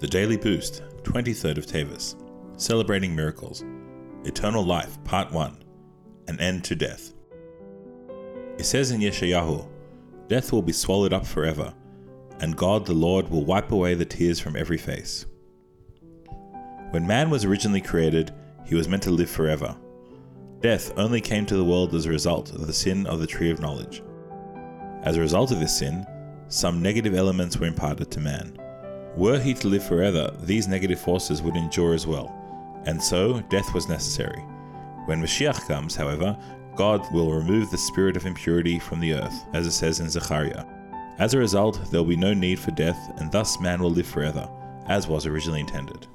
The Daily Boost, 23rd of Teves, Celebrating Miracles, Eternal Life, Part 1, An End to Death. It says in Yeshayahu, Death will be swallowed up forever, and God the Lord will wipe away the tears from every face. When man was originally created, he was meant to live forever. Death only came to the world as a result of the sin of the tree of knowledge. As a result of this sin, some negative elements were imparted to man. Were he to live forever, these negative forces would endure as well, and so death was necessary. When Mashiach comes, however, God will remove the spirit of impurity from the earth, as it says in Zechariah. As a result, there will be no need for death, and thus man will live forever, as was originally intended.